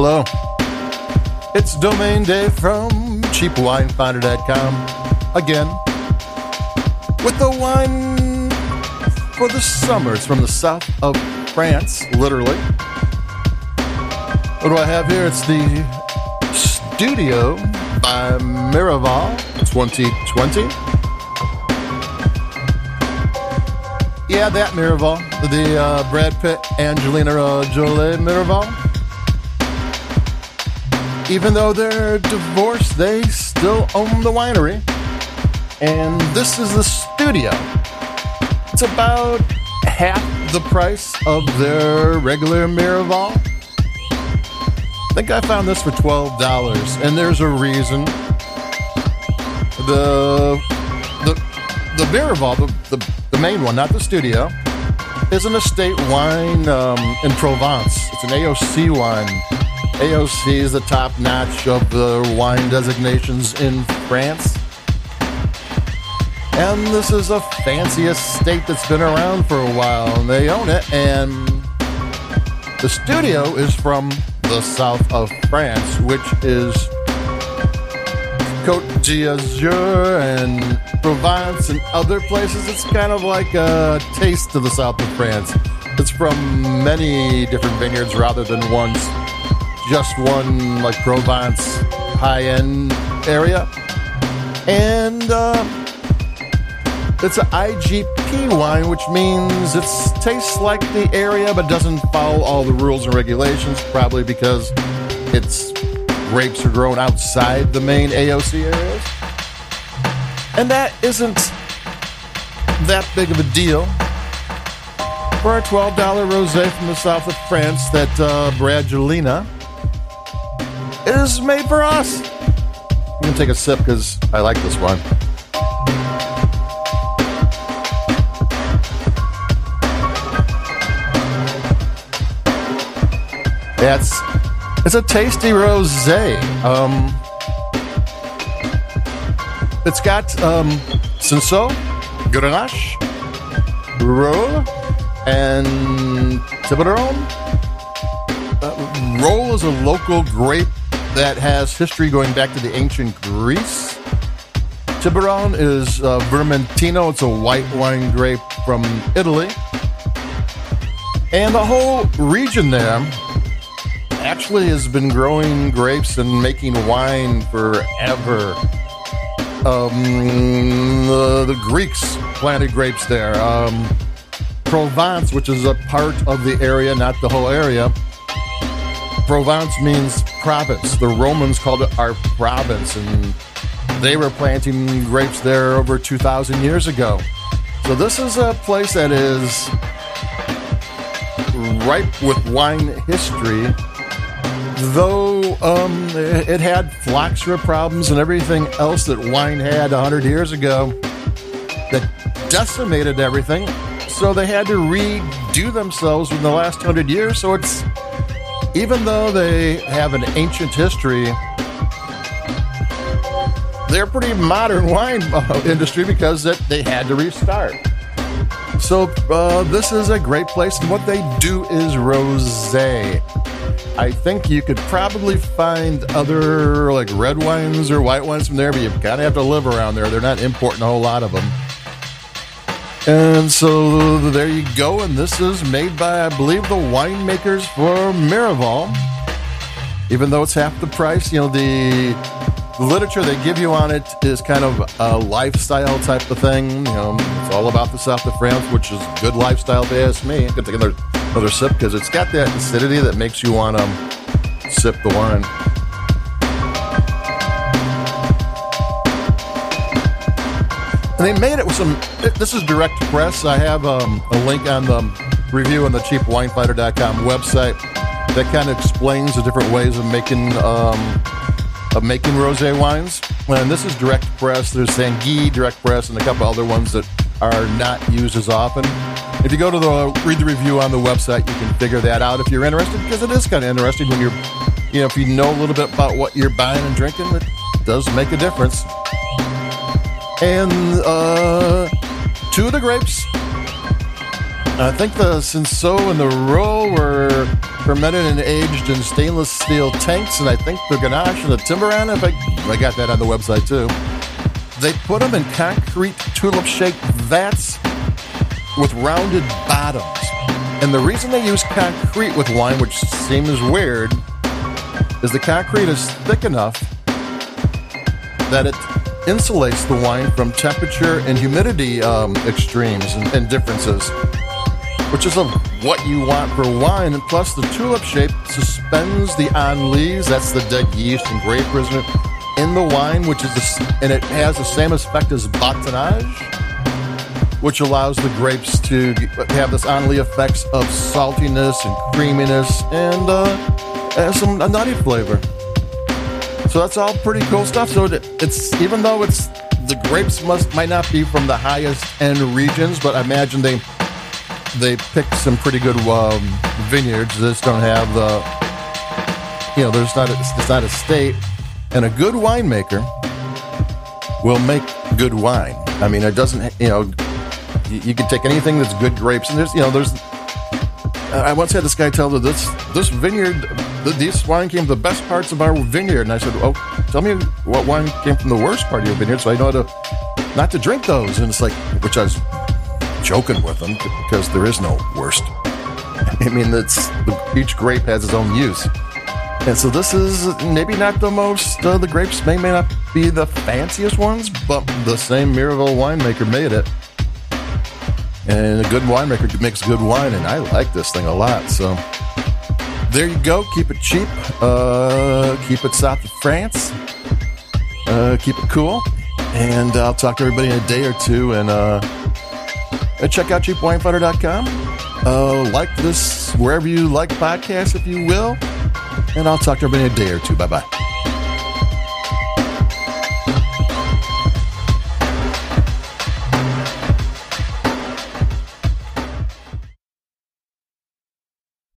Hello. It's Domain Day from CheapWineFinder.com again with the wine for the summer. It's from the south of France, literally. What do I have here? It's the Studio by Miraval 2020. Yeah, that Miraval. The uh, Brad Pitt, Angelina uh, Jolie Miraval. Even though they're divorced, they still own the winery. And this is the studio. It's about half the price of their regular Miraval. I think I found this for $12, and there's a reason. The the the Miraval, the, the, the main one, not the studio, is an estate wine um, in Provence. It's an AOC wine. AOC is the top notch of the wine designations in France. And this is a fancy estate that's been around for a while, and they own it. And the studio is from the south of France, which is Côte d'Azur and Provence and other places. It's kind of like a taste of the south of France. It's from many different vineyards rather than one, just one like Provence high end area. And uh, it's an IGP wine, which means it tastes like the area but doesn't follow all the rules and regulations, probably because its grapes are grown outside the main AOC areas. And that isn't that big of a deal. For a $12 rosé from the south of France that uh, Bradgelina is made for us. I'm to take a sip because I like this one. That's it's a tasty rosé. Um, it's got um, Cinsault, Grenache, Rolle, and Tibouren. Uh, Rolle is a local grape that has history going back to the ancient Greece. Tibouren is uh, Vermentino. It's a white wine grape from Italy. And the whole region there actually has been growing grapes and making wine forever. Um, the, the Greeks planted grapes there. Um, Provence, which is a part of the area, not the whole area. Provence means province. The Romans called it our province, and they were planting grapes there over 2,000 years ago. So this is a place that is ripe with wine history though um, it had phylloxera problems and everything else that wine had 100 years ago that decimated everything, so they had to redo themselves in the last 100 years. So it's, even though they have an ancient history, they're pretty modern wine uh, industry because they had to restart. So uh, this is a great place, and what they do is rosé. I think you could probably find other like red wines or white wines from there, but you kind of have to live around there. They're not importing a whole lot of them. And so there you go. And this is made by, I believe, the winemakers for Miraval. Even though it's half the price, you know, the literature they give you on it is kind of a lifestyle type of thing. You know, it's all about the south of France, which is good lifestyle if you ask me. I could take another another sip because it's got that acidity that makes you want to sip the wine. And they made it with some. This is direct press. I have um, a link on the review on the cheapwinefinder.com website that kind of explains the different ways of making um, of making rosé wines. And this is direct press. There's saignée direct press and a couple other ones that are not used as often. If you go to the read the review on the website, you can figure that out if you're interested because it is kind of interesting when you're, you know, if you know a little bit about what you're buying and drinking, it does make a difference. And uh, two of the grapes, I think the Cinsault and the Rolle were fermented and aged in stainless steel tanks, and I think the Grenache and the Tibouren. If I, I got that on the website too. They put them in concrete tulip-shaped vats with rounded bottoms. And the reason they use concrete with wine, which seems weird, is the concrete is thick enough that it insulates the wine from temperature and humidity um, extremes and, and differences, which is a, what you want for wine. And plus, the tulip shape suspends the on leaves, that's the dead yeast and grape residue, in the wine, which is, the, and it has the same effect as batonnage which allows the grapes to have this enlee effects of saltiness and creaminess and, uh, and some nutty flavor. So that's all pretty cool stuff. So it's even though it's the grapes must might not be from the highest end regions, but I imagine they they picked some pretty good um, vineyards. Just don't have the you know there's not a, it's not a state, and a good winemaker will make good wine. I mean, it doesn't you know you, you can take anything that's good grapes, and there's you know there's I once had this guy tell me this this vineyard, this wine came from the best parts of our vineyard, and I said, "Oh, tell me what wine came from the worst part of your vineyard, so I know to not to drink those." And it's like, which I was joking with them because there is no worst. I mean, it's each grape has its own use, and so this is maybe not the most. Uh, the grapes may may not be the fanciest ones, but the same Miraval winemaker made it and a good winemaker makes good wine, and I like this thing a lot. So there you go. Keep it cheap. Uh, keep it south of France. Uh, keep it cool. And I'll talk to everybody in a day or two. And uh, check out cheapwinefinder.com. Uh, like this wherever you like podcasts, if you will. And I'll talk to everybody in a day or two. Bye bye.